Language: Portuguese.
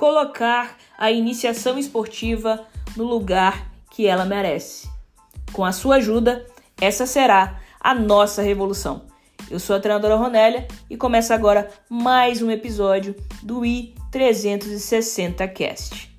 colocar a iniciação esportiva no lugar que ela merece. Com a sua ajuda, essa será a nossa revolução. Eu sou a treinadora Ronélia e começa agora mais um episódio do I360 Cast.